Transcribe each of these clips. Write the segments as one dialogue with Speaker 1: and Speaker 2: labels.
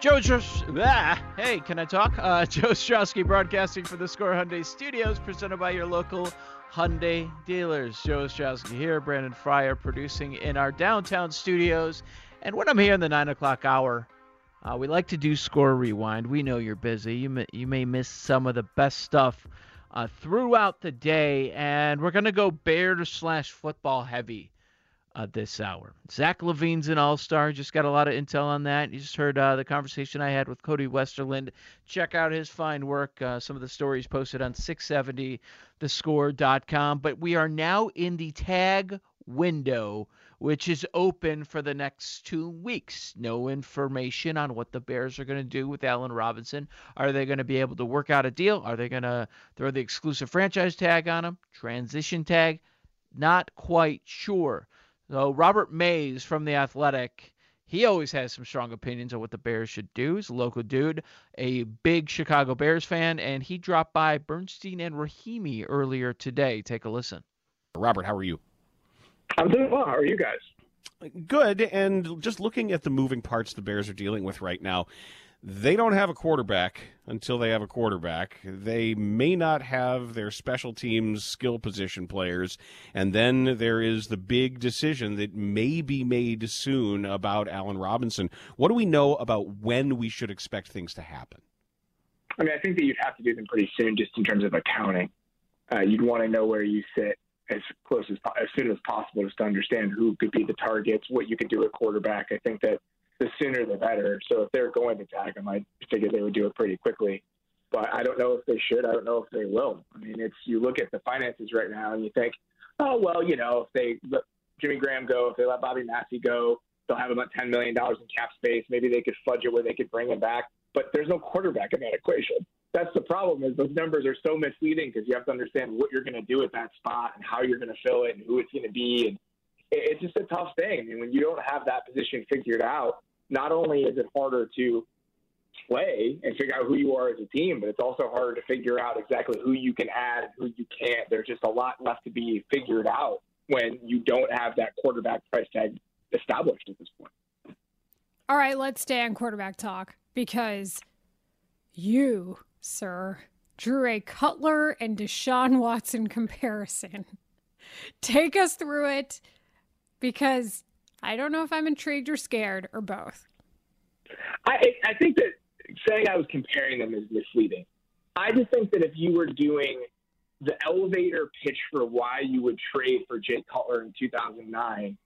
Speaker 1: Joe, Stros- ah, hey, can I talk? Uh, Joe Ostrowski broadcasting for the Score Hyundai Studios, presented by your local Hyundai dealers. Joe Ostrowski here, Brandon Fryer producing in our downtown studios. And when I'm here in the nine o'clock hour, uh, we like to do Score Rewind. We know you're busy. You may, you may miss some of the best stuff uh, throughout the day, and we're gonna go Bears slash football heavy uh, this hour. Zach LaVine's an all star. Just got a lot of intel on that. You just heard uh, the conversation I had with Cody Westerlund. Check out his fine work. Uh, some of the stories posted on 670thescore.com. But we are now in the tag window, which is open for the next two weeks. No information on what the Bears are going to do with Allen Robinson. Are they going to be able to work out a deal? Are they going to throw the exclusive franchise tag on him? Transition tag? Not quite sure. So Robert Mays from the Athletic, he always has some strong opinions on what the Bears should do. He's a local dude, a big Chicago Bears fan, and he dropped by Bernstein and Rahimi earlier today. Take a listen.
Speaker 2: Robert, how are you?
Speaker 3: I'm doing well. How are you guys?
Speaker 2: Good. And just looking at the moving parts the Bears are dealing with right now, they don't have a quarterback until they have a quarterback. They may not have their special teams skill position players. And then there is the big decision that may be made soon about Allen Robinson. What do we know about when we should expect things to happen?
Speaker 3: I mean, I think that you'd have to do them pretty soon just in terms of accounting. Uh, you'd want to know where you sit as close as as soon as possible just to understand who could be the targets, what you could do at quarterback. I think that the sooner the better. So if they're going to tag him, I figure they would do it pretty quickly. But I don't know if they should. I don't know if they will. I mean, it's you look at the finances right now and you think, oh well, you know, if they let Jimmy Graham go, if they let Bobby Massie go, they'll have about ten million dollars in cap space. Maybe they could fudge it where they could bring him back. But there's no quarterback in that equation. That's the problem. Is those numbers are so misleading because you have to understand what you're going to do at that spot and how you're going to fill it and who it's going to be and it's just a tough thing. I mean, when you don't have that position figured out, not only is it harder to play and figure out who you are as a team, but it's also harder to figure out exactly who you can add and who you can't. There's just a lot left to be figured out when you don't have that quarterback price tag established at this point.
Speaker 4: All right, let's stay on quarterback talk because you, sir, drew a Cutler and Deshaun Watson comparison. Take us through it because I don't know if I'm intrigued or scared or both.
Speaker 3: I, I think that saying I was comparing them is misleading. I just think that if you were doing the elevator pitch for why you would trade for Jay Cutler in 2009,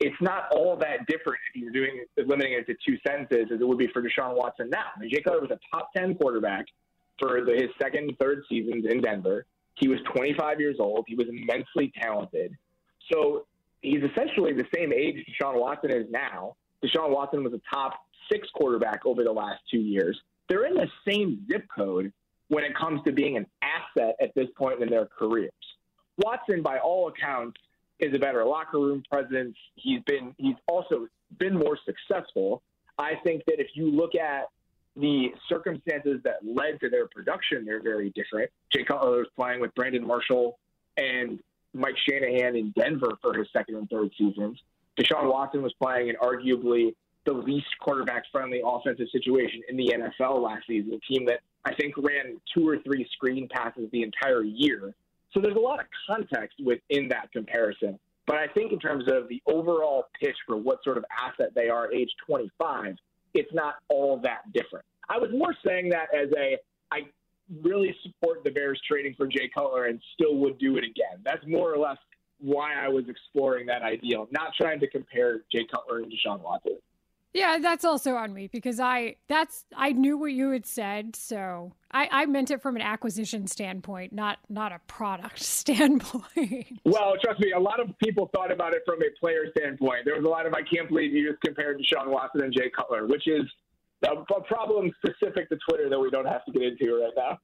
Speaker 3: it's not all that different if you're doing limiting it to two sentences as it would be for Deshaun Watson now. I mean, Jay Cutler was a top 10 quarterback for the, his second and third seasons in Denver. He was 25 years old. He was immensely talented. So he's essentially the same age Deshaun Watson is now. Deshaun Watson was a top six quarterback over the last two years. They're in the same zip code when it comes to being an asset at this point in their careers. Watson, by all accounts, is a better locker room presence. He's been he's also been more successful. I think that if you look at the circumstances that led to their production, they're very different. Jay Cutler was playing with Brandon Marshall and Mike Shanahan in Denver for his second and third seasons. Deshaun Watson was playing in arguably the least quarterback friendly offensive situation in the NFL last season, a team that I think ran two or three screen passes the entire year. So there's a lot of context within that comparison. But I think in terms of the overall pitch for what sort of asset they are at age 25, it's not all that different. I was more saying that as a I really support the Bears trading for Jay Cutler and still would do it again. That's more or less why I was exploring that idea. not trying to compare Jay Cutler and Deshaun Watson.
Speaker 4: Yeah, that's also on me because I that's I knew what you had said, so I, I meant it from an acquisition standpoint, not not a product standpoint.
Speaker 3: Well, trust me, a lot of people thought about it from a player standpoint. There was a lot of I can't believe you just compared Deshaun Watson and Jay Cutler, which is a, a problem specific to Twitter that we don't have to get into right now.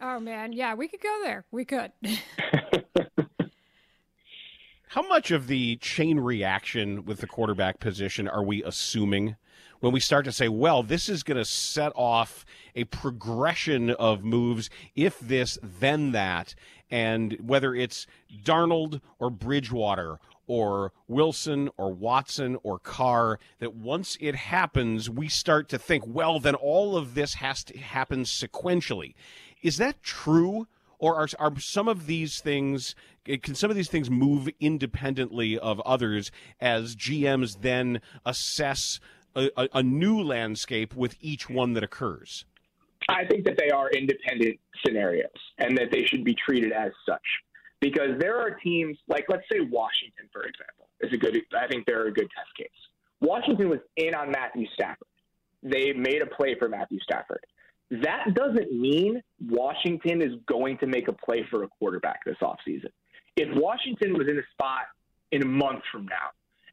Speaker 4: Oh man, yeah, we could go there. We could.
Speaker 2: How much of the chain reaction with the quarterback position are we assuming when we start to say, well, this is going to set off a progression of moves, if this, then that, and whether it's Darnold or Bridgewater or Wilson or Watson or Carr, that once it happens, we start to think, well, then all of this has to happen sequentially. Is that true? or are, are some of these things eh, can some of these things move independently of others as GMs then assess a, a, a new landscape with each one that occurs?
Speaker 3: I think that they are independent scenarios and that they should be treated as such. Because there are teams like, let's say Washington, for example, is a good. I think they're a good test case. Washington was in on Matthew Stafford. They made a play for Matthew Stafford. That doesn't mean Washington is going to make a play for a quarterback this offseason. If Washington was in a spot in a month from now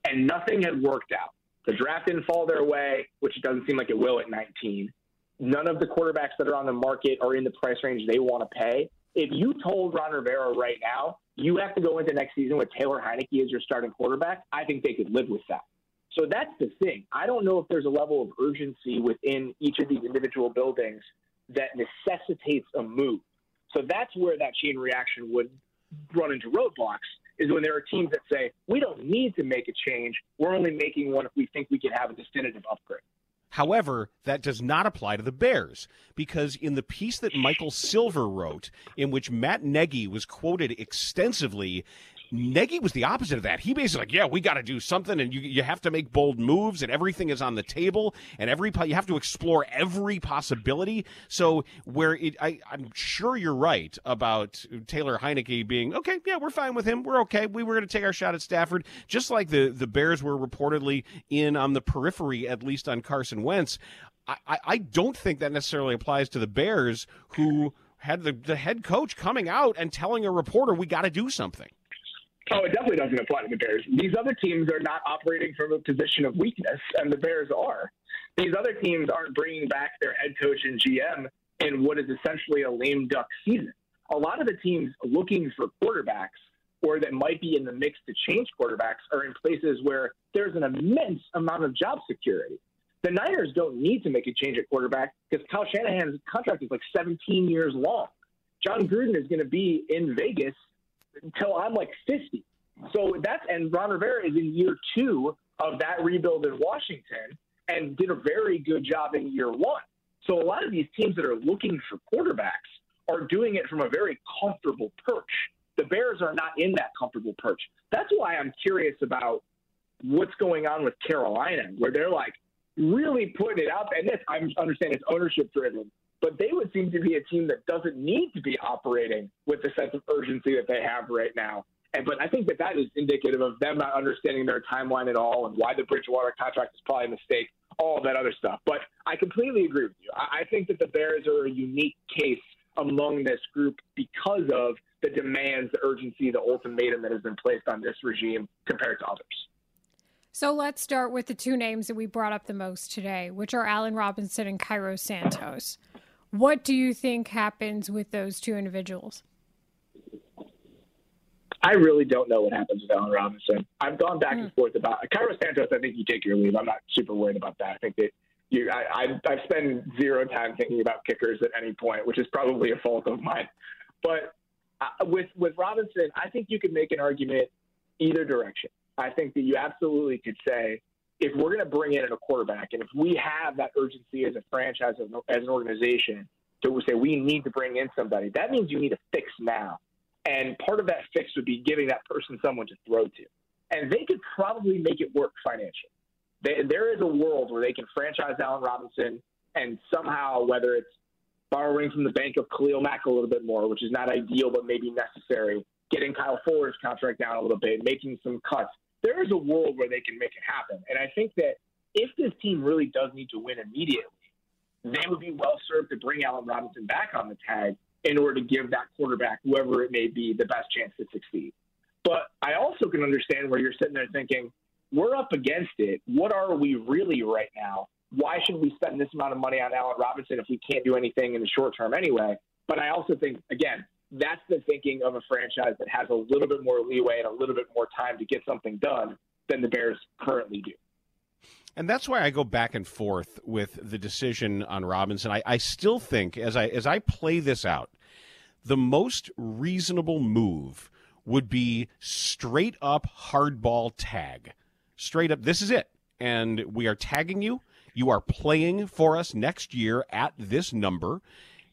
Speaker 3: and nothing had worked out, the draft didn't fall their way, which it doesn't seem like it will at 19. None of the quarterbacks that are on the market are in the price range they want to pay. If you told Ron Rivera right now, you have to go into next season with Taylor Heinicke as your starting quarterback, I think they could live with that. So that's the thing. I don't know if there's a level of urgency within each of these individual buildings that necessitates a move. So that's where that chain reaction would run into roadblocks is when there are teams that say, we don't need to make a change. We're only making one if we think we can have a definitive upgrade.
Speaker 2: However, that does not apply to the Bears because in the piece that Michael Silver wrote, in which Matt Nagy was quoted extensively Nagy was the opposite of that. He basically like, yeah, we got to do something, and you you have to make bold moves, and everything is on the table, and every you have to explore every possibility. So where it, I I'm sure you're right about Taylor Heinicke being okay. Yeah, we're fine with him. We're okay. We were going to take our shot at Stafford, just like the the Bears were reportedly in on the periphery, at least on Carson Wentz. I, I, I don't think that necessarily applies to the Bears who had the, the head coach coming out and telling a reporter we got to do something.
Speaker 3: Oh, it definitely doesn't apply to the Bears. These other teams are not operating from a position of weakness, and the Bears are. These other teams aren't bringing back their head coach and GM in what is essentially a lame duck season. A lot of the teams looking for quarterbacks or that might be in the mix to change quarterbacks are in places where there's an immense amount of job security. The Niners don't need to make a change at quarterback because Kyle Shanahan's contract is like 17 years long. Jon Gruden is going to be in Vegas until I'm like 50. So that's and Ron Rivera is in year two of that rebuild in Washington and did a very good job in year one. So a lot of these teams that are looking for quarterbacks are doing it from a very comfortable perch. The Bears are not in that comfortable perch. That's why I'm curious about what's going on with Carolina, where they're like really putting it out. And this, I understand it's ownership driven, but they would seem to be a team that doesn't need to be operating with the sense of urgency that they have right now. And but I think that that is indicative of them not understanding their timeline at all and why the Bridgewater contract is probably a mistake, all that other stuff. But I completely agree with you. I think that the Bears are a unique case among this group because of the demands, the urgency, the ultimatum that has been placed on this regime compared to others.
Speaker 4: So let's start with the two names that we brought up the most today, which are Allen Robinson and Cairo Santos. What do you think happens with those two individuals?
Speaker 3: I really don't know what happens with Allen Robinson. I've gone back mm. and hmm. forth about Cairo Santos. I think you take your leave. I'm not super worried about that. I think that you, I, I, I've spent zero time thinking about kickers at any point, which is probably a fault of mine. But uh, with with Robinson, I think you could make an argument either direction. I think that you absolutely could say if we're going to bring in a quarterback, and if we have that urgency as a franchise, as an organization, to say we need to bring in somebody, that means you need a fix now. And part of that fix would be giving that person someone to throw to. and they could probably make it work financially. They, there is a world where they can franchise Allen Robinson and somehow, whether it's borrowing from the bank of Khalil Mack a little bit more, which is not ideal but maybe necessary, getting Kyle Fuller's contract down a little bit, making some cuts. There is a world where they can make it happen. And I think that if this team really does need to win immediately, they would be well served to bring Allen Robinson back on the tag in order to give that quarterback, whoever it may be, the best chance to succeed. But I also can understand where you're sitting there thinking, we're up against it. What are we really right now? Why should we spend this amount of money on Allen Robinson if we can't do anything in the short term anyway? But I also think, again, that's the thinking of a franchise that has a little bit more leeway and a little bit more time to get something done than the Bears currently do.
Speaker 2: And that's why I go back and forth with the decision on Robinson. I, I still think, as I as I play this out, the most reasonable move would be straight up hardball tag. Straight up, this is it. And we are tagging you. You are playing for us next year at this number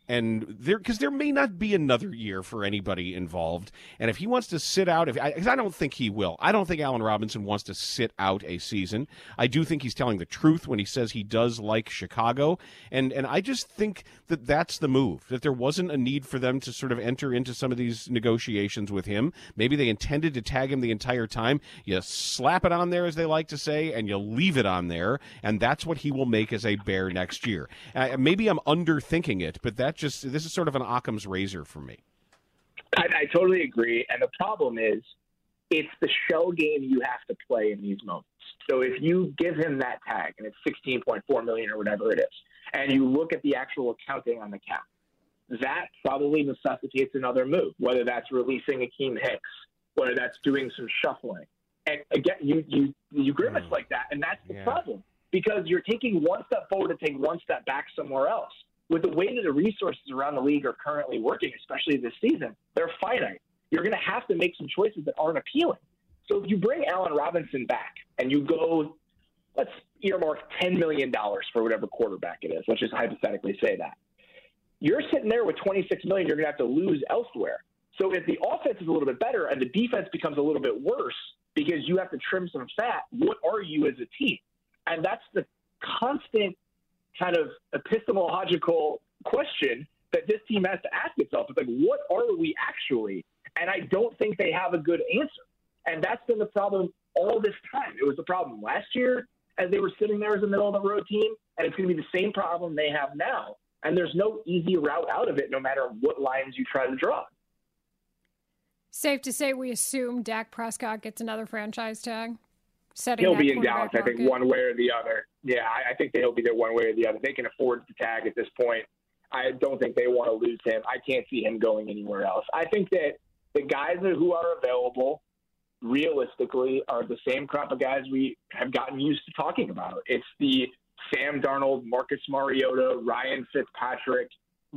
Speaker 2: and there because there may not be another year for anybody involved. And if he wants to sit out, if I, I don't think he will, I don't think Allen Robinson wants to sit out a season. I do think he's telling the truth when he says he does like Chicago, and and I just think that that's the move. That there wasn't a need for them to sort of enter into some of these negotiations with him. Maybe they intended to tag him the entire time. You slap it on there, as they like to say, and you leave it on there, and that's what he will make as a Bear next year. Uh, maybe I'm underthinking it, but that just this is sort of an Occam's razor for me.
Speaker 3: I, I totally agree, and the problem is it's the shell game you have to play in these moments. So if you give him that tag and it's 16.4 million or whatever it is, and you look at the actual accounting on the cap, that probably necessitates another move, whether that's releasing Akiem Hicks, whether that's doing some shuffling. And again, you you you grimace mm. like that, and that's the yeah. problem because you're taking one step forward to take one step back somewhere else with the way that the resources around the league are currently working, especially this season, they're finite. You're going to have to make some choices that aren't appealing. So if you bring Allen Robinson back and you go, let's earmark $10 million for whatever quarterback it is, let's just hypothetically say that. You're sitting there with 26 million you're going to have to lose elsewhere. So if the offense is a little bit better and the defense becomes a little bit worse because you have to trim some fat, what are you as a team? And that's the constant kind of epistemological question that this team has to ask itself. It's like, what are we actually? And I don't think they have a good answer. And that's been the problem all this time. It was the problem last year as they were sitting there as a middle of the road team, and it's going to be the same problem they have now. And there's no easy route out of it, no matter what lines you try to draw.
Speaker 4: Safe to say, we assume Dak Prescott gets another franchise tag
Speaker 3: setting. He'll be in Dallas. I think, one way or the other. Yeah, I, I think he'll be there one way or the other. They can afford the tag at this point. I don't think they want to lose him. I can't see him going anywhere else. I think that the guys who are available, realistically, are the same crop of guys we have gotten used to talking about. It's the Sam Darnold, Marcus Mariota, Ryan Fitzpatrick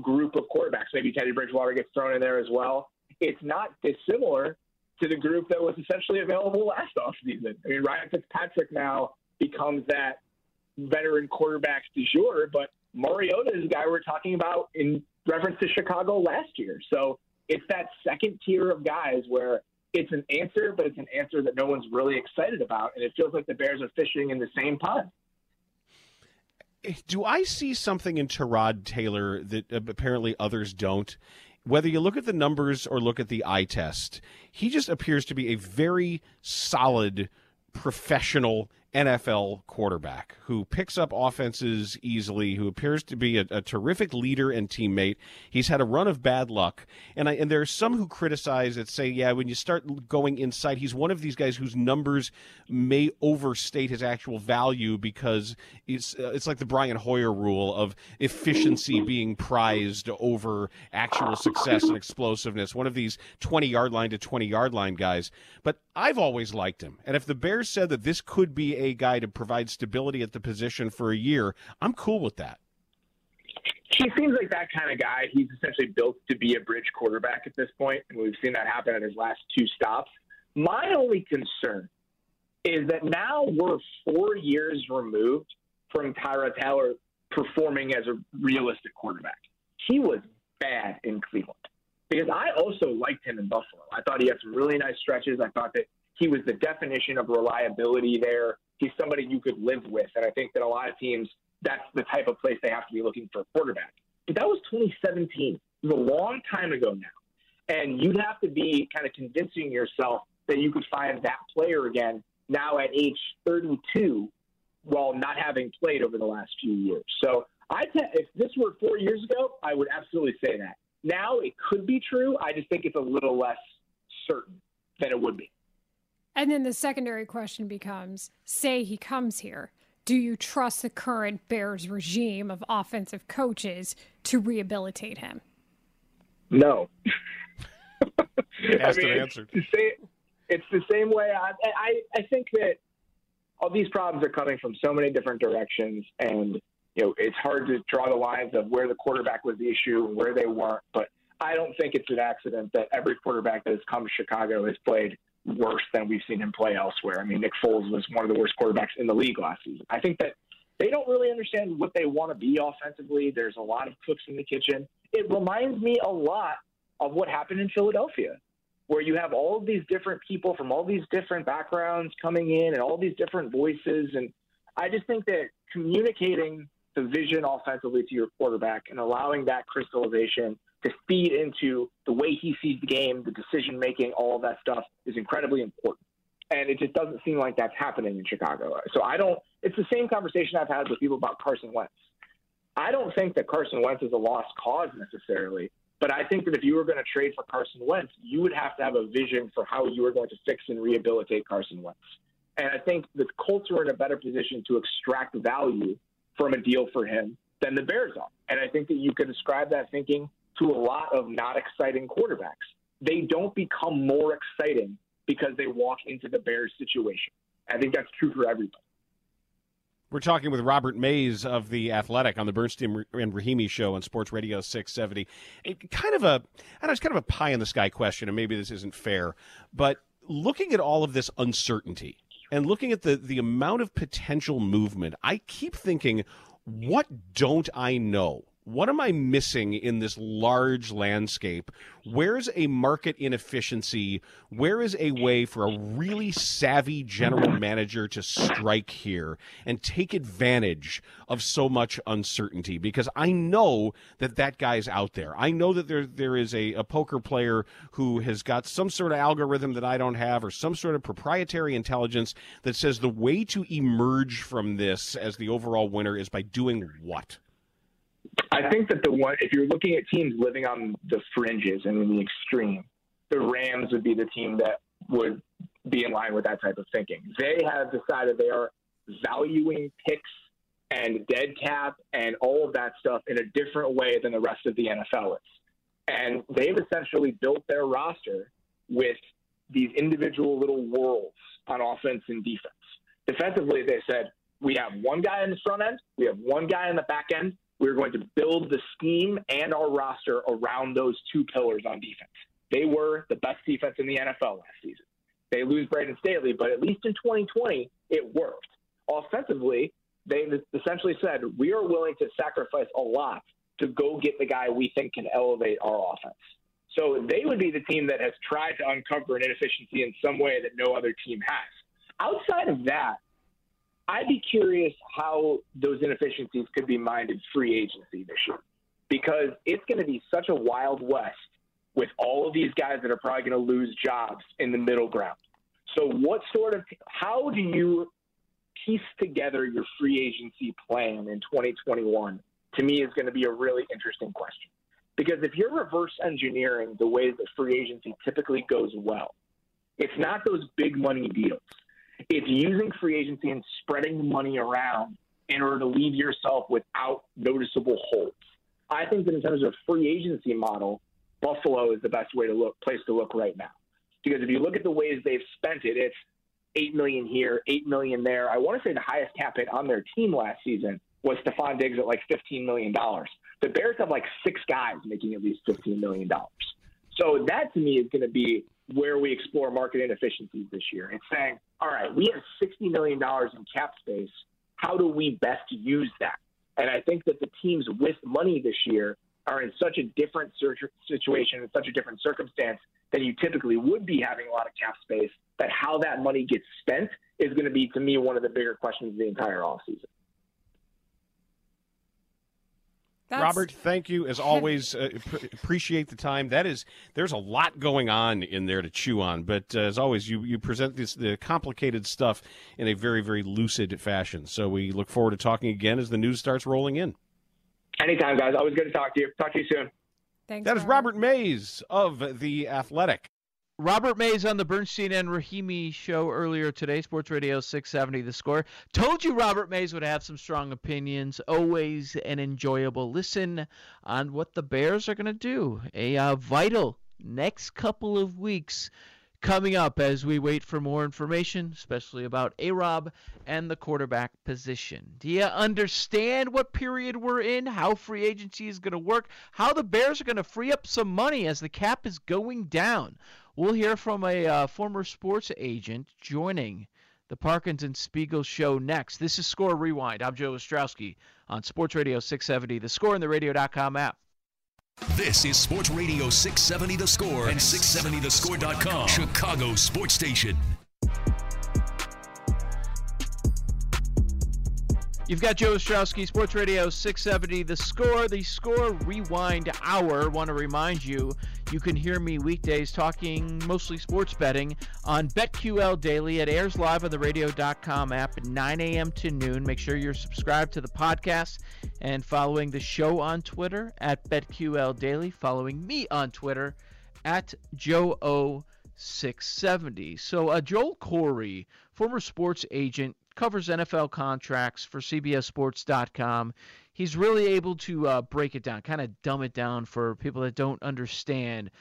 Speaker 3: group of quarterbacks. Maybe Teddy Bridgewater gets thrown in there as well. It's not dissimilar to the group that was essentially available last offseason. I mean, Ryan Fitzpatrick now becomes that veteran quarterback du jour, but Mariota is the guy we're talking about in reference to Chicago last year. So it's that second tier of guys where it's an answer, but it's an answer that no one's really excited about. And it feels like the Bears are fishing in the same pond.
Speaker 2: Eh, do I see something in Tyrod Taylor that uh, apparently others don't? Whether you look at the numbers or look at the eye test, he just appears to be a very solid professional NFL quarterback who picks up offenses easily, who appears to be a, a, terrific leader and teammate. He's had a run of bad luck, and I, and there are some who criticize it, say, yeah, when you start going inside, he's one of these guys whose numbers may overstate his actual value because it's uh, it's like the Brian Hoyer rule of efficiency being prized over actual success and explosiveness. One of these twenty yard line to twenty yard line guys, but I've always liked him, and if the Bears said that this could be a guy to provide stability at the position for a year, I'm cool with that.
Speaker 3: He seems like that kind of guy. He's essentially built to be a bridge quarterback at this point, and we've seen that happen at his last two stops. My only concern is that now we're four years removed from Tyrod Taylor performing as a realistic quarterback. He was bad in Cleveland because I also liked him in Buffalo. I thought he had some really nice stretches. I thought that he was the definition of reliability there. He's somebody you could live with. And I think that a lot of teams, that's the type of place they have to be looking for a quarterback. But that was 2017. It was a long time ago now. And you'd have to be kind of convincing yourself that you could find that player again now at age 32 while not having played over the last few years. So I te- if this were four years ago, I would absolutely say that. Now it could be true. I just think it's a little less certain than it would be.
Speaker 4: And then the secondary question becomes say he comes here. Do you trust the current Bears regime of offensive coaches to rehabilitate him?
Speaker 3: No.
Speaker 2: Asked I mean, and answered.
Speaker 3: It's the, same, it's the same way. I, I, I think that all these problems are coming from so many different directions, and you know it's hard to draw the lines of where the quarterback was the issue and where they weren't. But I don't think it's an accident that every quarterback that has come to Chicago has played worse than we've seen him play elsewhere. I mean, Nick Foles was one of the worst quarterbacks in the league last season. I think that they don't really understand what they want to be offensively. There's a lot of cooks in the kitchen. It reminds me a lot of what happened in Philadelphia, where you have all these different people from all these different backgrounds coming in and all these different voices. And I just think that communicating the vision offensively to your quarterback and allowing that crystallization to feed into the way he sees the game, the decision making, all of that stuff is incredibly important. And it just doesn't seem like that's happening in Chicago. So I don't, it's the same conversation I've had with people about Carson Wentz. I don't think that Carson Wentz is a lost cause necessarily, but I think that if you were going to trade for Carson Wentz, you would have to have a vision for how you were going to fix and rehabilitate Carson Wentz. And I think the Colts are in a better position to extract value from a deal for him than the Bears are. And I think that you could ascribe that thinking to a lot of not exciting quarterbacks. They don't become more exciting because they walk into the Bears situation. I think that's true for everybody.
Speaker 2: We're talking with Robert Mays of the Athletic on the Bernstein and Rahimi show on Sports Radio 670. It, kind of a, I know, it's kind of a pie in the sky question, and maybe this isn't fair, but looking at all of this uncertainty and looking at the the amount of potential movement, I keep thinking, what don't I know? What am I missing in this large landscape? Where's a market inefficiency? Where is a way for a really savvy general manager to strike here and take advantage of so much uncertainty? Because I know that that guy's out there. I know that there there is a, a poker player who has got some sort of algorithm that I don't have or some sort of proprietary intelligence that says the way to emerge from this as the overall winner is by doing what?
Speaker 3: I think that the one, if you're looking at teams living on the fringes and in the extreme, the Rams would be the team that would be in line with that type of thinking. They have decided they are valuing picks and dead cap and all of that stuff in a different way than the rest of the NFL is. And they've essentially built their roster with these individual little worlds on offense and defense. Defensively, they said, we have one guy in the front end, we have one guy in the back end, we're going to build the scheme and our roster around those two pillars on defense. They were the best defense in the NFL last season. They lose Brandon Staley, but at least in 2020, it worked. Offensively, they essentially said, we are willing to sacrifice a lot to go get the guy we think can elevate our offense. So they would be the team that has tried to uncover an inefficiency in some way that no other team has. Outside of that, I'd be curious how those inefficiencies could be mined in free agency this year because it's going to be such a wild west with all of these guys that are probably going to lose jobs in the middle ground. So, what sort of, how do you piece together your free agency plan in 2021? To me, is going to be a really interesting question. Because if you're reverse engineering the ways that free agency typically goes well, it's not those big money deals. It's using free agency and spreading money around in order to leave yourself without noticeable holes. I think that in terms of free agency model, Buffalo is the best way to look place to look right now. Because if you look at the ways they've spent it, it's eight million here, eight million there. I want to say the highest cap hit on their team last season was Stefon Diggs at like fifteen million dollars. The Bears have like six guys making at least fifteen million dollars. So that to me is going to be where we explore market inefficiencies this year. It's saying, all right, we have $60 million in cap space. How do we best use that? And I think that the teams with money this year are in such a different situation, in such a different circumstance than you typically would be having a lot of cap space. That how that money gets spent is going to be, to me, one of the bigger questions of the entire offseason.
Speaker 4: That's,
Speaker 2: Robert, thank you as always. Uh, pr- appreciate the time. That is, there's a lot going on in there to chew on. But uh, as always, you you present this the complicated stuff in a very very lucid fashion. So we look forward to talking again as the news starts rolling in.
Speaker 3: Anytime, guys. Always good to talk to you. Talk to you soon.
Speaker 4: Thanks,
Speaker 2: That is Robert Mays of the Athletic.
Speaker 1: Robert Mays on the Bernstein and Rahimi show earlier today, Sports Radio 670 The Score. Told you Robert Mays would have some strong opinions. Always an enjoyable listen on what the Bears are going to do. A uh, vital next couple of weeks coming up as we wait for more information, especially about A Rob and the quarterback position. Do you understand what period we're in? How free agency is going to work? How the Bears are going to free up some money as the cap is going down? We'll hear from a uh, former sports agent joining the Parkins and Spiegel show next. This is Score Rewind. I'm Joe Ostrowski on Sports Radio 670, the score and the radio.com app.
Speaker 5: This is Sports Radio 670 The Score and 670thescore.com, Chicago Sports Station.
Speaker 1: You've got Joe Ostrowski, Sports Radio 670, The Score, The Score Rewind Hour. Want to remind you, you can hear me weekdays talking mostly sports betting on BetQL Daily. It airs live on the radio.com app 9 a.m. to noon. Make sure you're subscribed to the podcast and following the show on Twitter at BetQL Daily, following me on Twitter at Joe O670. So, uh, Joel Corry, former sports agent, covers NFL contracts for CBSSports.com. He's really able to uh, break it down, kind of dumb it down for people that don't understand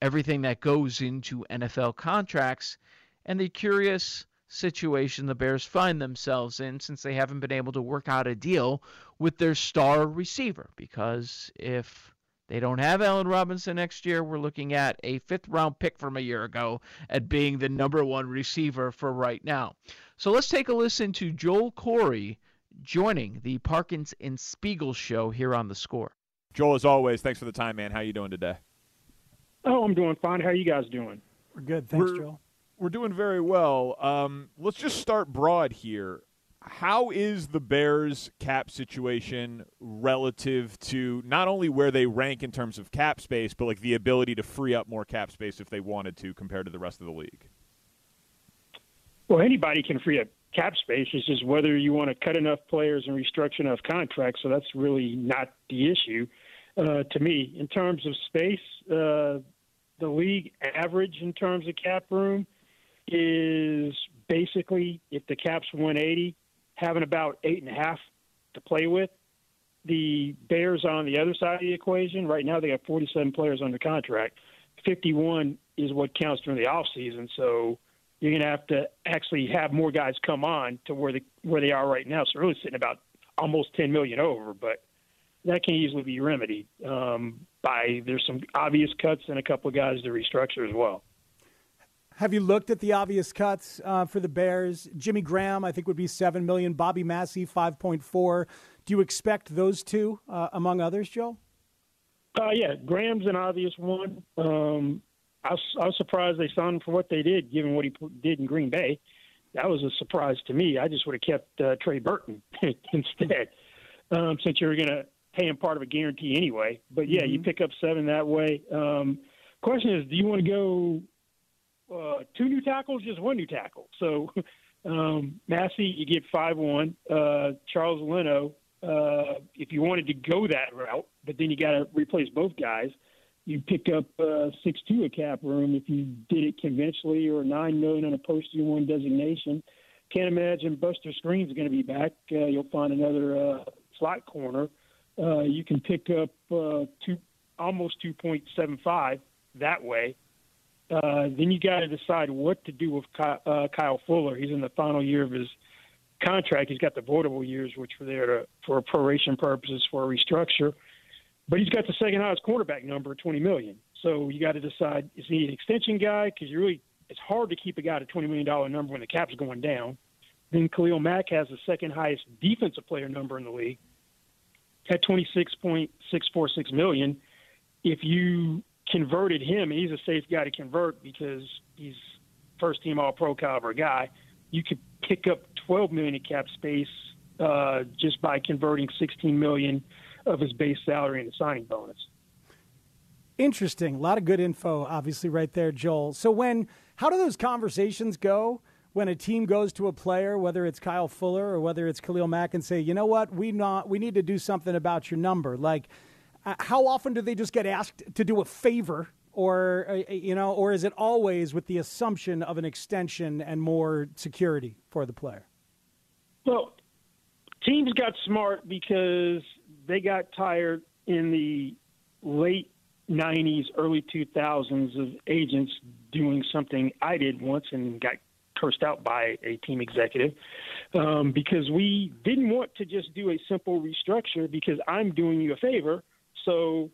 Speaker 1: everything that goes into NFL contracts and the curious situation the Bears find themselves in since they haven't been able to work out a deal with their star receiver. Because if they don't have Allen Robinson next year, we're looking at a fifth round pick from a year ago at being the number one receiver for right now. So let's take a listen to Joel Corry joining the Parkins and Spiegel show here on the score.
Speaker 6: Joel, as always, thanks for the time, man. How you doing today?
Speaker 7: Oh, I'm doing fine. How are you guys doing?
Speaker 8: We're good. Thanks,
Speaker 6: We're-
Speaker 8: Joel.
Speaker 6: We're doing very well. Um, let's just start broad here. How is the Bears cap situation relative to not only where they rank in terms of cap space, but like the ability to free up more cap space if they wanted to compared to the rest of the league?
Speaker 7: Well, anybody can free up cap space. It's just whether you want to cut enough players and restructure enough contracts. So that's really not the issue uh, to me. In terms of space, uh, the league average in terms of cap room is basically if the cap's 180, having about eight and a half to play with. The Bears on the other side of the equation, right now they got 47 players under contract. 51 is what counts during the off season. So you're going to have to actually have more guys come on to where the where they are right now. So really sitting about almost 10 million over, but that can easily be remedied um, by there's some obvious cuts and a couple of guys to restructure as well.
Speaker 8: Have you looked at the obvious cuts uh, for the Bears? Jimmy Graham, I think, would be seven million. Bobby Massie, five point four. Do you expect those two, uh, among others, Joe?
Speaker 7: Uh, yeah, Graham's an obvious one. Um, I, was, I was surprised they signed him for what they did, given what he did in Green Bay. That was a surprise to me. I just would have kept uh, Trey Burton instead, um, since you were going to pay him part of a guarantee anyway. But yeah, you pick up seven that way. Um, question is, do you want to go uh, two new tackles, just one new tackle? So um, Massie, you get five one. Uh, Charles Leno, uh, if you wanted to go that route, but then you got to replace both guys. You pick up uh, six two a cap room if you did it conventionally, or nine million on a post year one designation. Can't imagine Buster Skrine's going to be back. Uh, you'll find another uh, slot corner. Uh, you can pick up uh, two, almost two point seven five that way. Uh, then you got to decide what to do with Kyle, uh, Kyle Fuller. He's in the final year of his contract. He's got the voidable years, which were there to, for proration purposes for a restructure. But he's got the second highest quarterback number, twenty million. So you got to decide: is he an extension guy? Because you really, it's hard to keep a guy at a twenty million dollar number when the cap's going down. Then Khalil Mack has the second highest defensive player number in the league at twenty six point six four six million. If you converted him, he's a safe guy to convert because he's first team All Pro caliber guy. You could pick up 12 million in cap space uh, just by converting 16 million of his base salary into signing bonus.
Speaker 8: Interesting. A lot of good info, obviously, right there, Joel. So when how do those conversations go when a team goes to a player, whether it's Kyle Fuller or whether it's Khalil Mack, and say, you know what, we not we need to do something about your number? Like, uh, how often do they just get asked to do a favor, or uh, you know, or is it always with the assumption of an extension and more security for the player?
Speaker 7: Well, teams got smart because they got tired in the late 90s, early 2000s of agents doing something I did once and got cursed out by a team executive um, because we didn't want to just do a simple restructure because I'm doing you a favor. So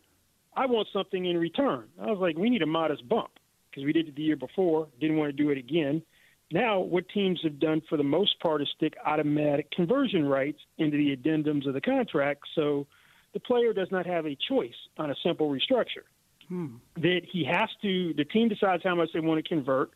Speaker 7: I want something in return. I was like, we need a modest bump because we did it the year before, didn't want to do it again. Now, what teams have done for the most part is stick automatic conversion rights into the addendums of the contract. So the player does not have a choice on a simple restructure. Hmm. That he has to, the team decides how much they want to convert.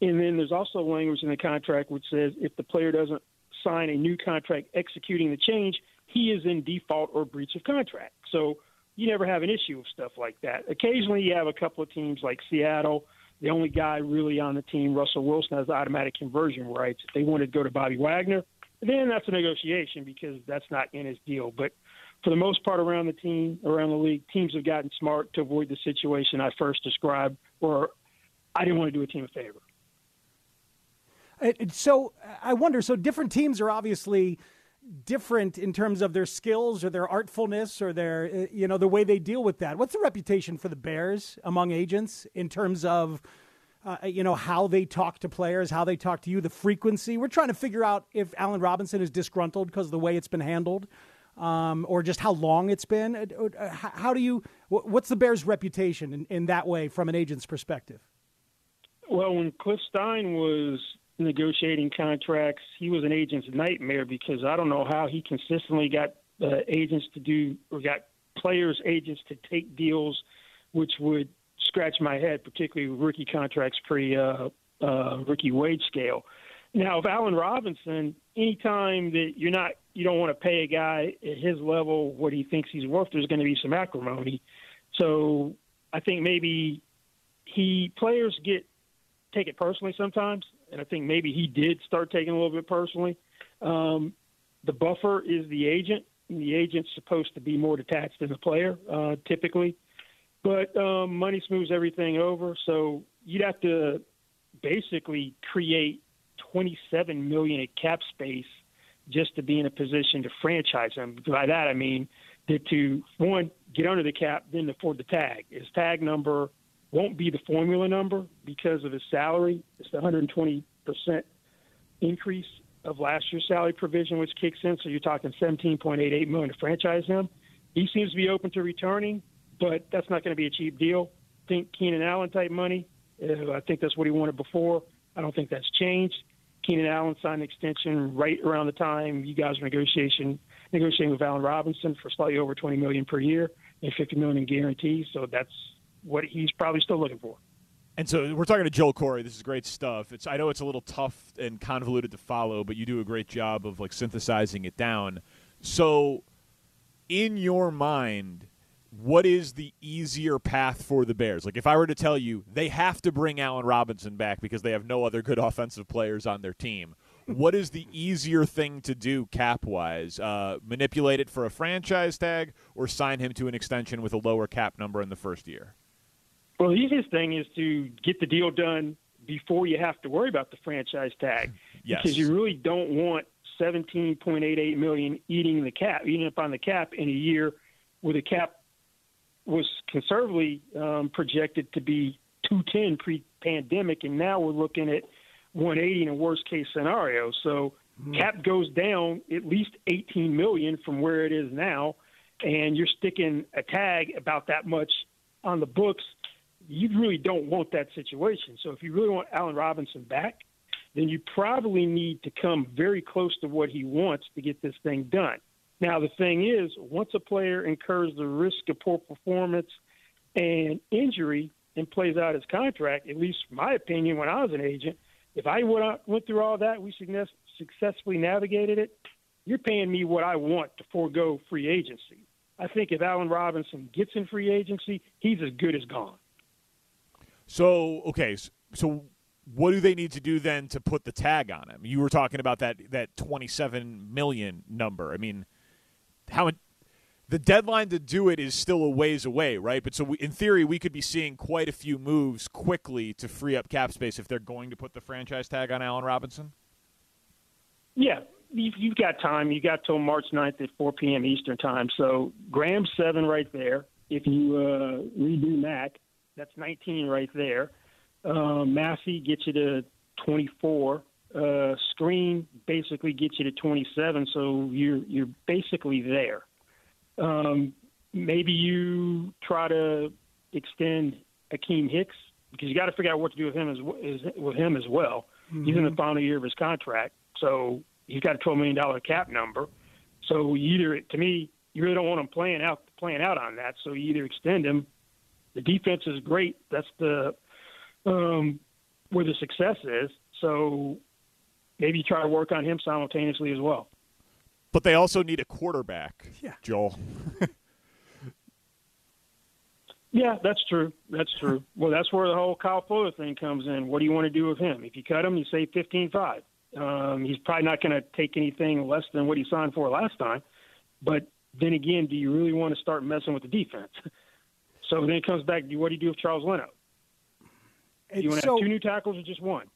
Speaker 7: And then there's also language in the contract which says if the player doesn't sign a new contract executing the change, he is in default or breach of contract. So you never have an issue with stuff like that. Occasionally, you have a couple of teams like Seattle. The only guy really on the team, Russell Wilson, has automatic conversion rights. If they wanted to go to Bobby Wagner, then that's a negotiation because that's not in his deal. But for the most part, around the team, around the league, teams have gotten smart to avoid the situation I first described, where I didn't want to do a team a favor.
Speaker 8: So I wonder. So different teams are obviously different in terms of their skills or their artfulness or their uh, you know the way they deal with that. What's the reputation for the Bears among agents in terms of uh, you know how they talk to players, how they talk to you, the frequency? We're trying to figure out if Allen Robinson is disgruntled because of the way it's been handled. Um, or just how long it's been. Uh, uh, how do you? What's the Bears' reputation in, in that way from an agent's perspective?
Speaker 7: Well, when Cliff Stein was negotiating contracts. He was an agent's nightmare because I don't know how he consistently got uh, agents to do or got players agents to take deals which would scratch my head, particularly rookie contracts pre uh, uh, rookie wage scale. Now, if Allen Robinson, anytime that you're not, you don't want to pay a guy at his level what he thinks he's worth, there's going to be some acrimony. So I think maybe he players get take it personally sometimes, and I think maybe he did start taking a little bit personally. Um, the buffer is the agent, and the agent's supposed to be more detached than the player, uh, typically. But um, money smooths everything over, so you'd have to basically create 27 million in cap space just to be in a position to franchise him. By that I mean that to one get under the cap, then afford the tag. His tag number won't be the formula number because of his salary. It's the 120% increase of last year's salary provision, which kicks in. So you're talking 17.88 million to franchise him. He seems to be open to returning, but that's not going to be a cheap deal. Think Keenan Allen type money. Uh, I think that's what he wanted before. I don't think that's changed. Keenan Allen signed an extension right around the time you guys were negotiation negotiating with Allen Robinson for slightly over 20 million per year and 50 million in guarantees. So that's what he's probably still looking for.
Speaker 6: And so we're talking to Joel Corry. This is great stuff. It's I know it's a little tough and convoluted to follow, but you do a great job of like synthesizing it down. So, in your mind, what is the easier path for the Bears? Like if I were to tell you they have to bring Allen Robinson back because they have no other good offensive players on their team. what is the easier thing to do cap wise? Uh, manipulate it for a franchise tag or sign him to an extension with a lower cap number in the first year?
Speaker 7: Well, the easiest thing is to get the deal done before you have to worry about the franchise tag,
Speaker 6: yes.
Speaker 7: because you really don't want 17.88 million eating the cap, eating up on the cap in a year where the cap was conservatively um, projected to be 210 pre-pandemic, and now we're looking at 180 in a worst-case scenario. So mm-hmm. cap goes down at least 18 million from where it is now, and you're sticking a tag about that much on the books you really don't want that situation. So if you really want Allen Robinson back, then you probably need to come very close to what he wants to get this thing done. Now, the thing is, once a player incurs the risk of poor performance and injury and plays out his contract, at least my opinion when I was an agent, if I went, through all that, we successfully navigated it, you're paying me what I want to forego free agency. I think if Allen Robinson gets in free agency, he's as good as gone.
Speaker 6: So, okay, so what do they need to do then to put the tag on him? You were talking about that that 27 million number. I mean, how the deadline to do it is still a ways away, right? But so we, in theory, we could be seeing quite a few moves quickly to free up cap space if they're going to put the franchise tag on Allen Robinson.
Speaker 7: Yeah, you've, you've got time. You got till March 9th at 4 p.m. Eastern time. So Graham seven right there. If you uh, redo Mac, that's 19 right there. Uh, Massie gets you to 24. Uh, Skrine basically gets you to 27. So you're you're basically there. Um, maybe you try to extend Akiem Hicks because you got to figure out what to do with him as, as with him as well. Mm-hmm. He's in the mm-hmm. final year of his contract, so he's got a twelve million dollar cap number. So either to me, you really don't want him playing out playing out on that. So you either extend him. The defense is great. That's the um, where the success is. So maybe you try to work on him simultaneously as well.
Speaker 6: But they also need a quarterback.
Speaker 8: Yeah.
Speaker 6: Joel.
Speaker 7: yeah, that's true. That's true. well, that's where the whole Kyle Fuller thing comes in. What do you want to do with him? If you cut him, you save fifteen five. Um, he's probably not going to take anything less than what he signed for last time. But then again, do you really want to start messing with the defense? so then it comes back what do you do with Charles Leno? Do you want to so, have two new tackles or just one?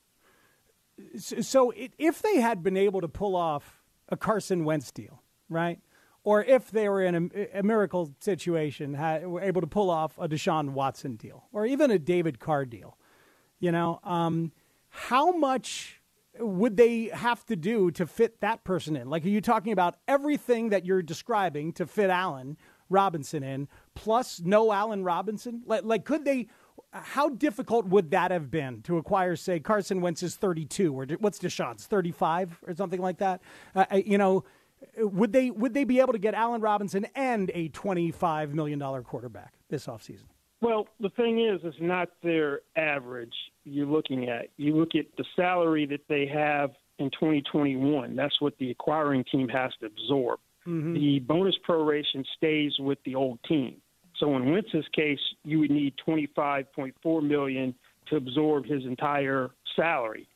Speaker 8: So if they had been able to pull off a Carson Wentz deal, right? Or if they were in a, a miracle situation, had, were able to pull off a Deshaun Watson deal, or even a David Carr deal, you know, um, how much would they have to do to fit that person in? Like, are you talking about everything that you're describing to fit Allen Robinson in, plus no Allen Robinson? Like, like could they? How difficult would that have been to acquire, say, Carson Wentz is 32, or what's Deshaun's 35 or something like that? Uh, you know, would they would they be able to get Allen Robinson and a 25 million dollar quarterback this offseason?
Speaker 7: Well, the thing is, it's not their average you're looking at. You look at the salary that they have in 2021. That's what the acquiring team has to absorb. Mm-hmm. The bonus proration stays with the old team. So in Wentz's case, you would need 25.4 million to absorb his entire salary.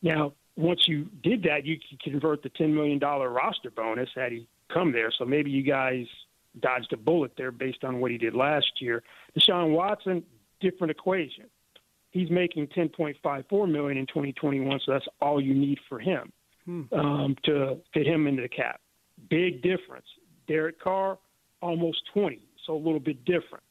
Speaker 7: Now, once you did that, you could convert the 10 million dollar roster bonus had he come there. So maybe you guys dodged a bullet there based on what he did last year. Deshaun Watson, different equation. He's making 10.54 million in 2021, so that's all you need for him hmm. um, to fit him into the cap. Big difference. Derek Carr, almost 20 so a little bit different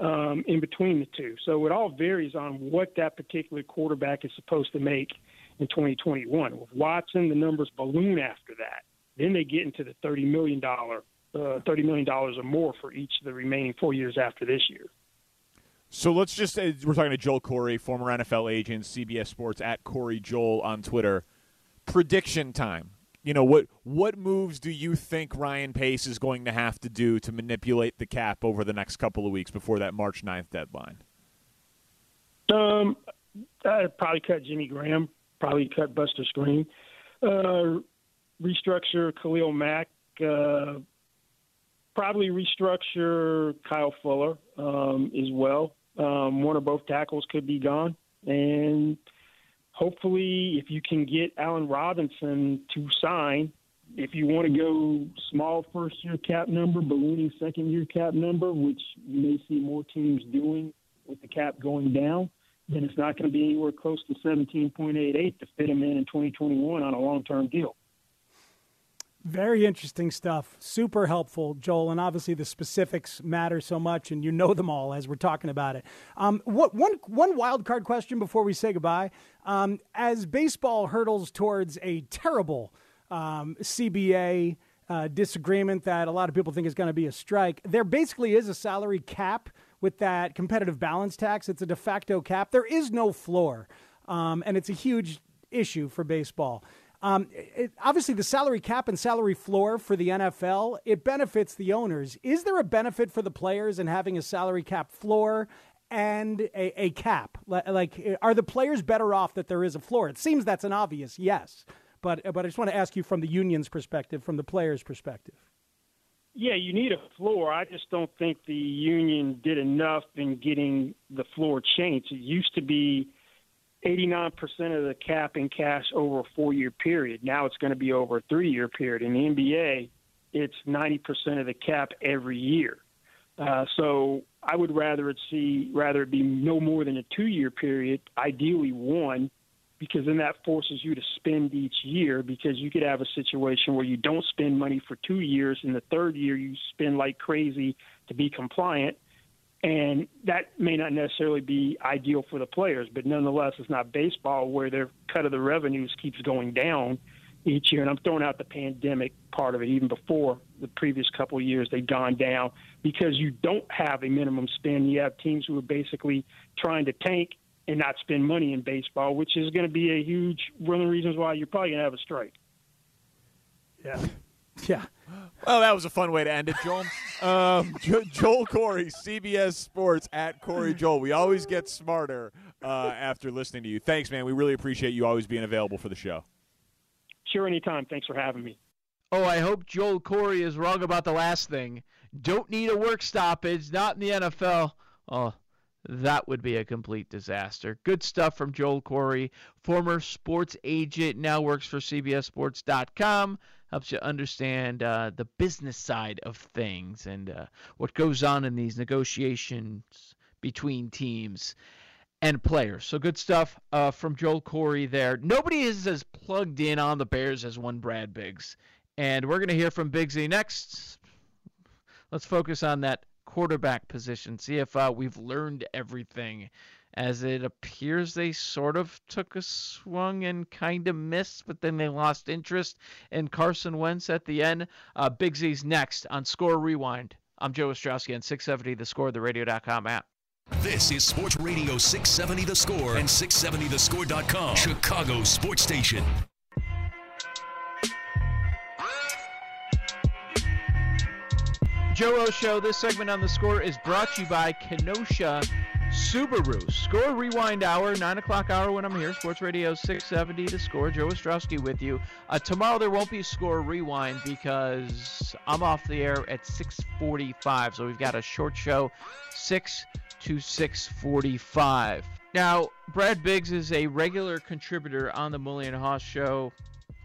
Speaker 7: um, in between the two. So it all varies on what that particular quarterback is supposed to make in 2021. With Watson, the numbers balloon after that. Then they get into the $30 million, uh, $30 million or more for each of the remaining four years after this year.
Speaker 6: So let's just say we're talking to Joel Corry, former NFL agent, CBS Sports at Corry Joel on Twitter. Prediction time you know what what moves do you think Ryan Pace is going to have to do to manipulate the cap over the next couple of weeks before that March 9th deadline?
Speaker 7: Um, I'd probably cut Jimmy Graham, probably cut Buster Skrine, uh, restructure Khalil Mack, uh, probably restructure Kyle Fuller um, as well. Um, one or both tackles could be gone, and hopefully, if you can get Allen Robinson to sign, if you want to go small first year cap number, ballooning second year cap number, which you may see more teams doing with the cap going down, then it's not going to be anywhere close to 17.88 to fit him in in 2021 on a long term deal.
Speaker 8: Very interesting stuff. Super helpful, Joel. And obviously, the specifics matter so much, and you know them all as we're talking about it. Um, what, one, one wild card question before we say goodbye. Um, as baseball hurdles towards a terrible um, CBA uh, disagreement that a lot of people think is going to be a strike, there basically is a salary cap with that competitive balance tax. It's a de facto cap. There is no floor, um, and it's a huge issue for baseball. Um, it, obviously, the salary cap and salary floor for the NFL it benefits the owners. Is there a benefit for the players in having a salary cap floor and a, a cap? Like, are the players better off that there is a floor? It seems that's an obvious yes, but but I just want to ask you from the union's perspective, from the players' perspective.
Speaker 7: Yeah, you need a floor. I just don't think the union did enough in getting the floor changed. It used to be 89% of the cap in cash over a four year period. Now it's going to be over a three year period. In the NBA, it's 90% of the cap every year. Uh, so I would rather it see rather it be no more than a two year period, ideally one, because then that forces you to spend each year because you could have a situation where you don't spend money for two years and the third year you spend like crazy to be compliant and that may not necessarily be ideal for the players but nonetheless it's not baseball where their cut of the revenues keeps going down each year and I'm throwing out the pandemic part of it even before the previous couple of years they've gone down because you don't have a minimum spend you have teams who are basically trying to tank and not spend money in baseball, which is going to be a huge one of the reasons why you're probably going to have a strike.
Speaker 8: Yeah. Yeah.
Speaker 6: Well, that was a fun way to end it, Joel. um, jo- Joel Corry, CBS Sports at Corry Joel. We always get smarter uh, after listening to you. Thanks, man. We really appreciate you always being available for the show.
Speaker 7: Sure, anytime. Thanks for having me.
Speaker 1: Oh, I hope Joel Corry is wrong about the last thing. Don't need a work stoppage, not in the NFL. Oh, that would be a complete disaster. Good stuff from Joel Corry, former sports agent, now works for CBSSports.com. Helps you understand uh, the business side of things and uh, what goes on in these negotiations between teams and players. So good stuff uh, from Joel Corry there. Nobody is as plugged in on the Bears as one Brad Biggs. And we're going to hear from Biggsy next. Let's focus on that quarterback position. See if uh, we've learned everything. As it appears they sort of took a swung and kind of missed, but then they lost interest in Carson Wentz at the end. Uh, Biggsy's next on Score Rewind. I'm Joe Ostrowski on 670 The Score, the radio.com app.
Speaker 5: This is Sports Radio 670 The Score and 670thescore.com, Chicago Sports Station.
Speaker 1: Joe O Show. This segment on the score is brought to you by Kenosha Subaru. Score Rewind Hour, 9 o'clock hour when I'm here. Sports Radio 670 to score. Joe Ostrowski with you. Uh, tomorrow there won't be Score Rewind because I'm off the air at 645. So we've got a short show, 6 to 645. Now, Brad Biggs is a regular contributor on the Mully and Haugh Show.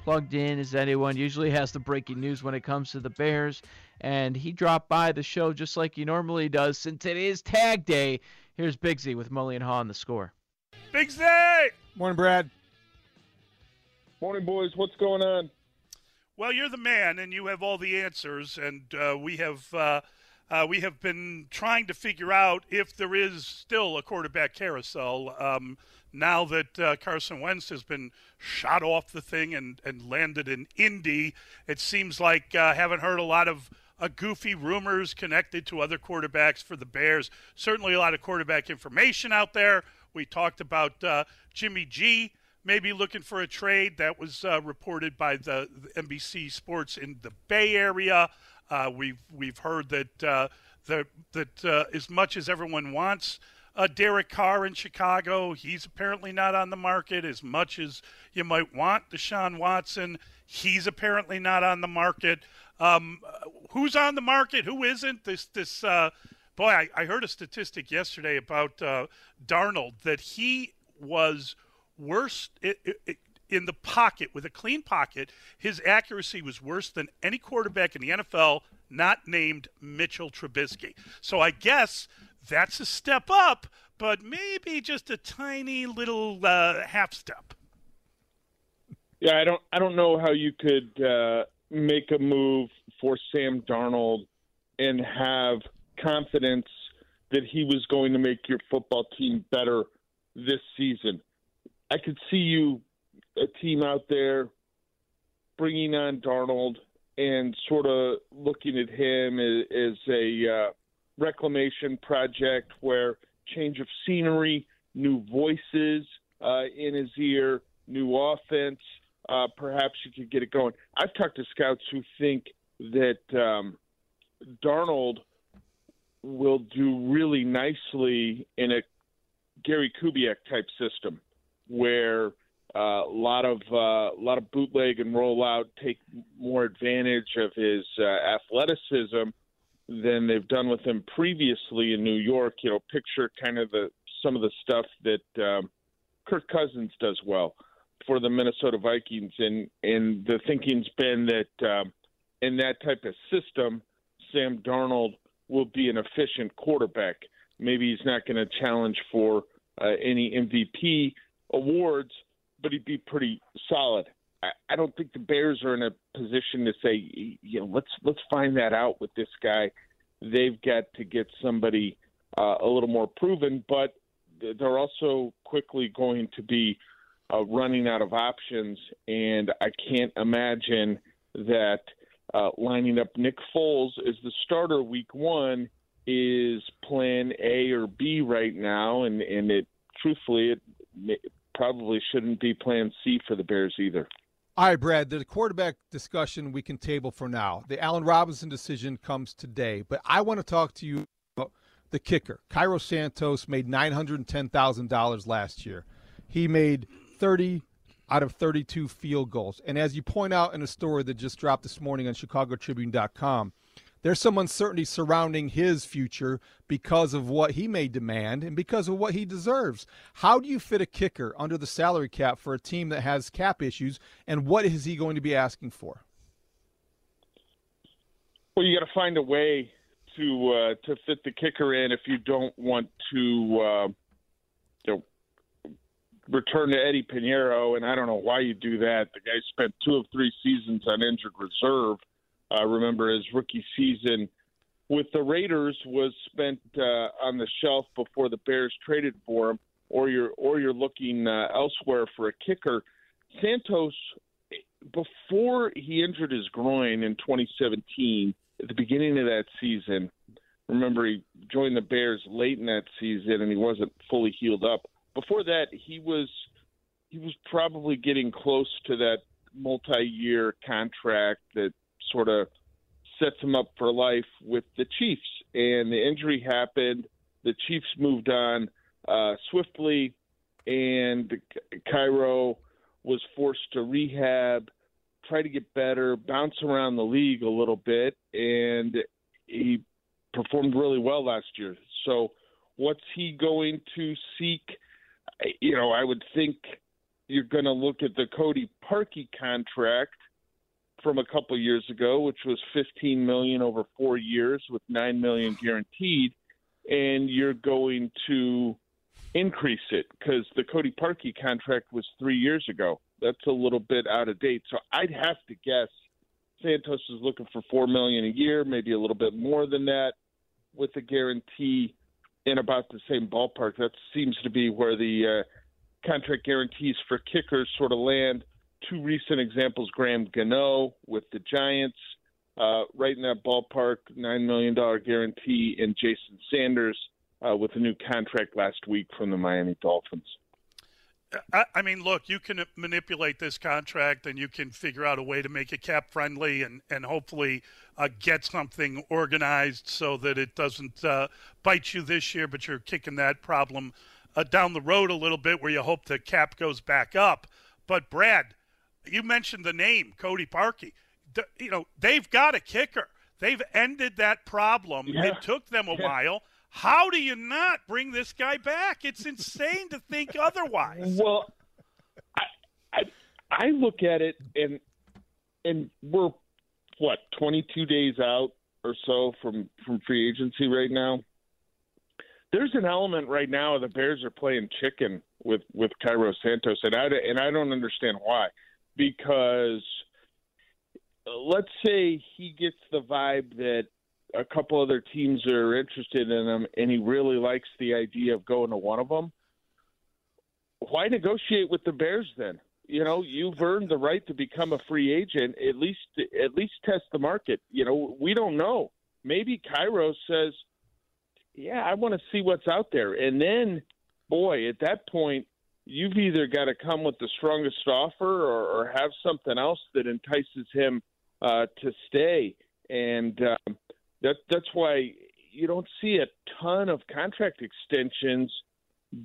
Speaker 1: Plugged in as anyone, usually has the breaking news when it comes to the Bears and he dropped by the show just like he normally does since it is tag day. Here's Biggsy with Mully and Haugh on the score.
Speaker 9: Biggsy!
Speaker 6: Morning, Brad.
Speaker 9: Morning, boys. What's going on? Well, you're the man, and you have all the answers, and uh, we have uh, uh, we have been trying to figure out if there is still a quarterback carousel. Um, now that uh, Carson Wentz has been shot off the thing and, and landed in Indy, it seems like uh, haven't heard a lot of uh, goofy rumors connected to other quarterbacks for the Bears. Certainly a lot of quarterback information out there. We talked about uh, Jimmy G maybe looking for a trade. That was uh, reported by the, the, NBC Sports in the Bay Area. Uh, we've we've heard that uh, that that uh, as much as everyone wants uh, Derek Carr in Chicago, he's apparently not on the market as much as you might want. Deshaun Watson, he's apparently not on the market. Um, who's on the market? Who isn't? This this uh, boy, I, I, heard a statistic yesterday about uh, Darnold that he was worse in the pocket with a clean pocket. His accuracy was worse than any quarterback in the NFL, not named Mitchell Trubisky. So I guess that's a step up, but maybe just a tiny little uh, half step.
Speaker 10: Yeah, I don't. I don't know how you could uh, make a move for Sam Darnold and have confidence that he was going to make your football team better this season. I could see you, a team out there, bringing on Darnold and sort of looking at him as, a uh, reclamation project where change of scenery, new voices uh, in his ear, new offense, uh, perhaps you could get it going. I've talked to scouts who think that um, Darnold will do really nicely in a Gary Kubiak type system, where uh, a lot of uh, a lot of bootleg and rollout take more advantage of his uh, athleticism than they've done with him previously in New York. You know, picture kind of the some of the stuff that um, Kirk Cousins does well for the Minnesota Vikings, and and the thinking's been that um, in that type of system, Sam Darnold will be an efficient quarterback. Maybe he's not going to challenge for uh, any MVP awards, but he'd be pretty solid. I, I don't think the Bears are in a position to say, you know, let's let's find that out with this guy. They've got to get somebody uh, a little more proven, but they're also quickly going to be uh, running out of options, and I can't imagine that uh, lining up Nick Foles as the starter week one is plan A or B right now, and and it truthfully it probably shouldn't be plan C for the Bears either.
Speaker 11: All right, Brad, the quarterback discussion we can table for now. The Allen Robinson decision comes today, but I want to talk to you about the kicker. Cairo Santos made $910,000 last year. He made 30 out of 32 field goals. And as you point out in a story that just dropped this morning on chicagotribune.com, there's some uncertainty surrounding his future because of what he may demand and because of what he deserves. How do you fit a kicker under the salary cap for a team that has cap issues, and what is he going to be asking for?
Speaker 10: Well, you got to find a way to uh, to fit the kicker in if you don't want to, uh, return to Eddy Piñeiro. And I don't know why you do that. The guy spent two of three seasons on injured reserve uh, remember his rookie season with the Raiders was spent uh, on the shelf before the Bears traded for him, or you're or you're looking uh, elsewhere for a kicker. Santos, before he injured his groin in 2017, at the beginning of that season, remember he joined the Bears late in that season and he wasn't fully healed up. Before that, he was he was probably getting close to that multi-year contract that sort of sets him up for life with the Chiefs. And the injury happened. The Chiefs moved on uh, swiftly, and Cairo was forced to rehab, try to get better, bounce around the league a little bit, and he performed really well last year. So, what's he going to seek? You know, I would think you're going to look at the Cody Parkey contract from a couple years ago, which was 15 million over four years with nine million guaranteed, and you're going to increase it because the Cody Parkey contract was three years ago. That's a little bit out of date. So I'd have to guess Santos is looking for four million a year, maybe a little bit more than that, with a guarantee in about the same ballpark. That seems to be where the uh, contract guarantees for kickers sort of land two recent examples Graham Gano with the Giants, uh, right in that ballpark, $9 million guarantee, and Jason Sanders uh, with a new contract last week from the Miami Dolphins.
Speaker 9: I, I mean, look, you can manipulate this contract and you can figure out a way to make it cap friendly and, and hopefully uh, get something organized so that it doesn't uh, bite you this year, but you're kicking that problem uh, down the road a little bit where you hope the cap goes back up. But, Brad, you mentioned the name Cody Parkey. you know, they've got a kicker. They've ended that problem.
Speaker 10: Yeah.
Speaker 9: It took them a
Speaker 10: yeah.
Speaker 9: while. How do you not bring this guy back? It's insane to think otherwise.
Speaker 10: Well, I, I I look at it and and we're what 22 days out or so from from free agency right now. There's an element right now the Bears are playing chicken with with Cairo Santos, and I and I don't understand why because uh, let's say he gets the vibe that a couple other teams that are interested in him and he really likes the idea of going to one of them why negotiate with the bears then? You know you've earned the right to become a free agent at least at least test the market. You know we don't know. Maybe cairo says yeah i want to see what's out there. And then boy at that point you've either got to come with the strongest offer or, or have something else that entices him uh, to stay. And um, that that's why you don't see a ton of contract extensions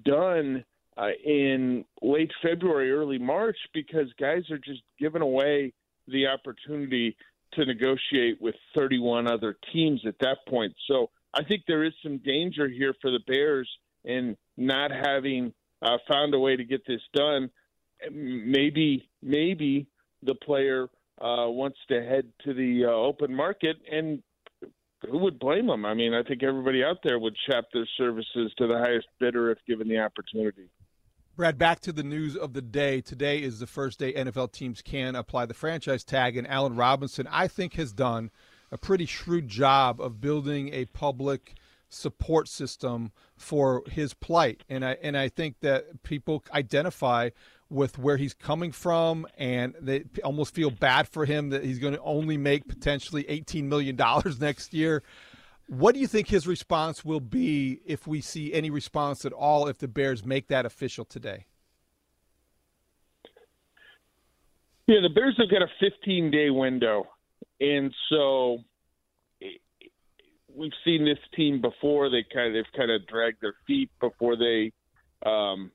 Speaker 10: done uh, in late February, early March, because guys are just giving away the opportunity to negotiate with 31 other teams at that point. So I think there is some danger here for the Bears in not having uh, found a way to get this done. Maybe, maybe the player uh, wants to head to the uh, open market, and who would blame them? I mean, I think everybody out there would shop their services to the highest bidder if given the opportunity.
Speaker 11: Brad, back to the news of the day. Today is the first day NFL teams can apply the franchise tag, and Allen Robinson, I think, has done a pretty shrewd job of building a public support system for his plight. And I and I think that people identify with where he's coming from, and they almost feel bad for him that he's going to only make potentially $18 million next year. What do you think his response will be if we see any response at all if the Bears make that official today?
Speaker 10: Yeah, the Bears have got a 15 day window. And so we've seen this team before. They kind of they've kind of dragged their feet before they um,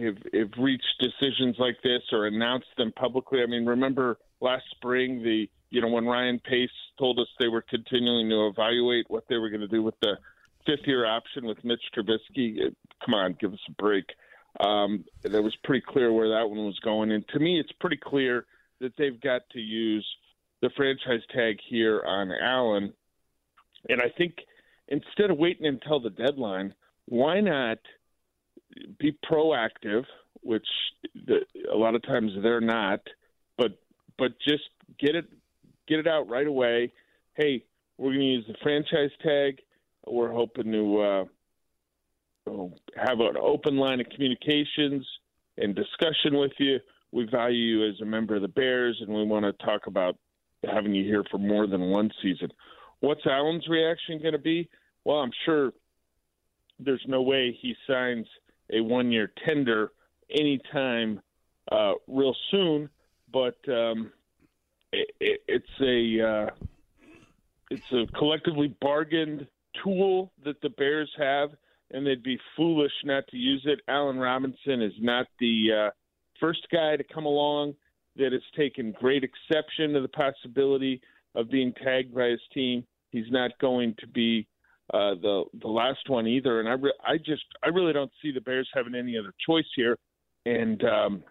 Speaker 10: have, have reached decisions like this or announced them publicly. I mean, remember last spring the you know when Ryan Pace told us they were continuing to evaluate what they were going to do with the fifth year option with Mitch Trubisky. Come on, give us a break. Um, that was pretty clear where that one was going, and to me, it's pretty clear that they've got to use the franchise tag here on Allen. And I think instead of waiting until the deadline, why not be proactive, which the, a lot of times they're not, but but just get it get it out right away. Hey, we're going to use the franchise tag. We're hoping to uh, have an open line of communications and discussion with you. We value you as a member of the Bears, and we want to talk about having you here for more than one season. What's Allen's reaction going to be? Well, I'm sure there's no way he signs a one year tender anytime uh, real soon, but um, it, it, it's a uh, it's a collectively bargained tool that the Bears have, and they'd be foolish not to use it. Allen Robinson is not the uh, first guy to come along that has taken great exception to the possibility of being tagged by his team. He's not going to be uh, the the last one either. And I re- I just I really don't see the Bears having any other choice here, and um,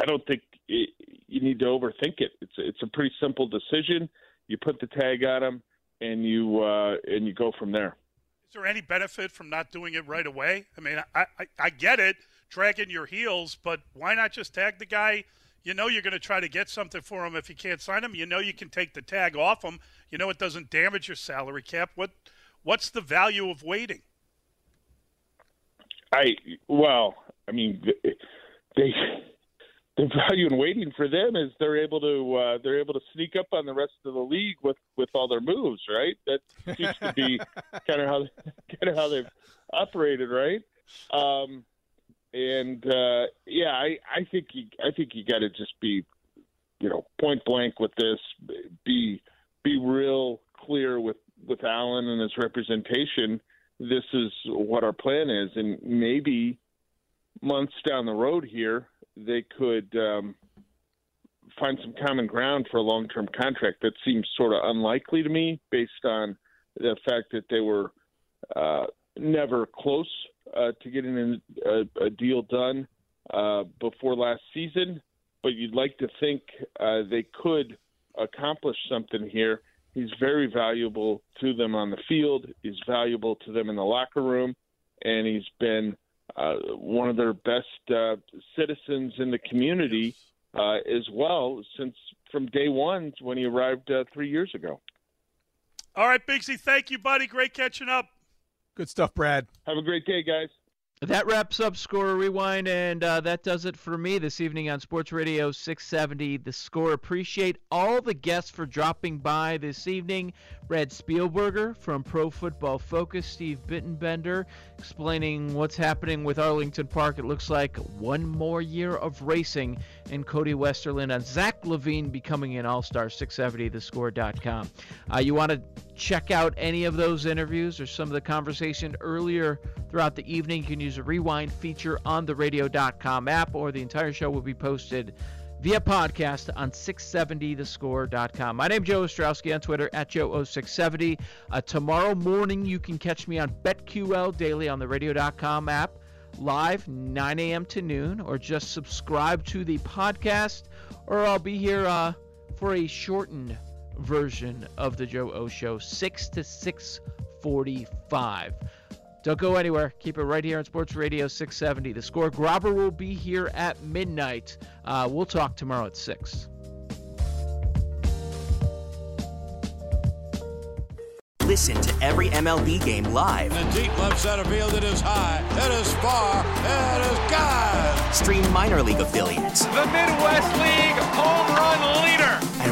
Speaker 10: I don't think it, you need to overthink it. It's it's a pretty simple decision. You put the tag on them, and you uh, and you go from there.
Speaker 9: Is there any benefit from not doing it right away? I mean, I, I, I get it, dragging your heels, but why not just tag the guy? You know you're going to try to get something for him if you can't sign him. You know you can take the tag off him. You know it doesn't damage your salary cap. What What's the value of waiting?
Speaker 10: I well, I mean, they the value in waiting for them is they're able to uh, they're able to sneak up on the rest of the league with with all their moves, right? That seems to be kind of how kind of how they've operated, right? Um, and uh, yeah, I I think you I think you got to just be you know point blank with this, be be real clear with with Allen and his representation, this is what our plan is, and maybe months down the road here they could um, find some common ground for a long-term contract. That seems sort of unlikely to me, based on the fact that they were uh, never close uh, to getting a, a deal done uh, before last season. But you'd like to think uh, they could accomplish something here He's very valuable to them on the field. He's valuable to them in the locker room, and he's been uh, one of their best uh, citizens in the community uh, as well since from day one when he arrived uh, three years ago.
Speaker 9: All right, Biggsy, thank you, buddy. Great catching up.
Speaker 11: Good stuff, Brad.
Speaker 10: Have a great day, guys.
Speaker 1: That wraps up Score Rewind, and uh, that does it for me this evening on Sports Radio 670. The Score. Appreciate all the guests for dropping by this evening. Brad Spielberger from Pro Football Focus, Steve Bittenbender explaining what's happening with Arlington Park. It looks like one more year of racing, and Cody Westerlund on Zach LaVine becoming an All Star 670thescore.com. Uh, you want to check out any of those interviews or some of the conversation earlier throughout the evening, you can use a rewind feature on the radio.com app, or the entire show will be posted via podcast on 670thescore.com. My name's Joe Ostrowski on Twitter at Joe0670. Uh, tomorrow morning, you can catch me on BetQL Daily on the radio.com app, live 9 a.m. to noon, or just subscribe to the podcast, or I'll be here uh, for a shortened version of the Joe O Show, 6 to 645. Don't go anywhere. Keep it right here on Sports Radio 670. The score. Grobber will be here at midnight. Uh, we'll talk tomorrow at 6.
Speaker 12: Listen to every MLB game live.
Speaker 13: In the deep left center field, it is high, it is far, it is God.
Speaker 12: Stream minor league affiliates.
Speaker 14: The Midwest League home run leader.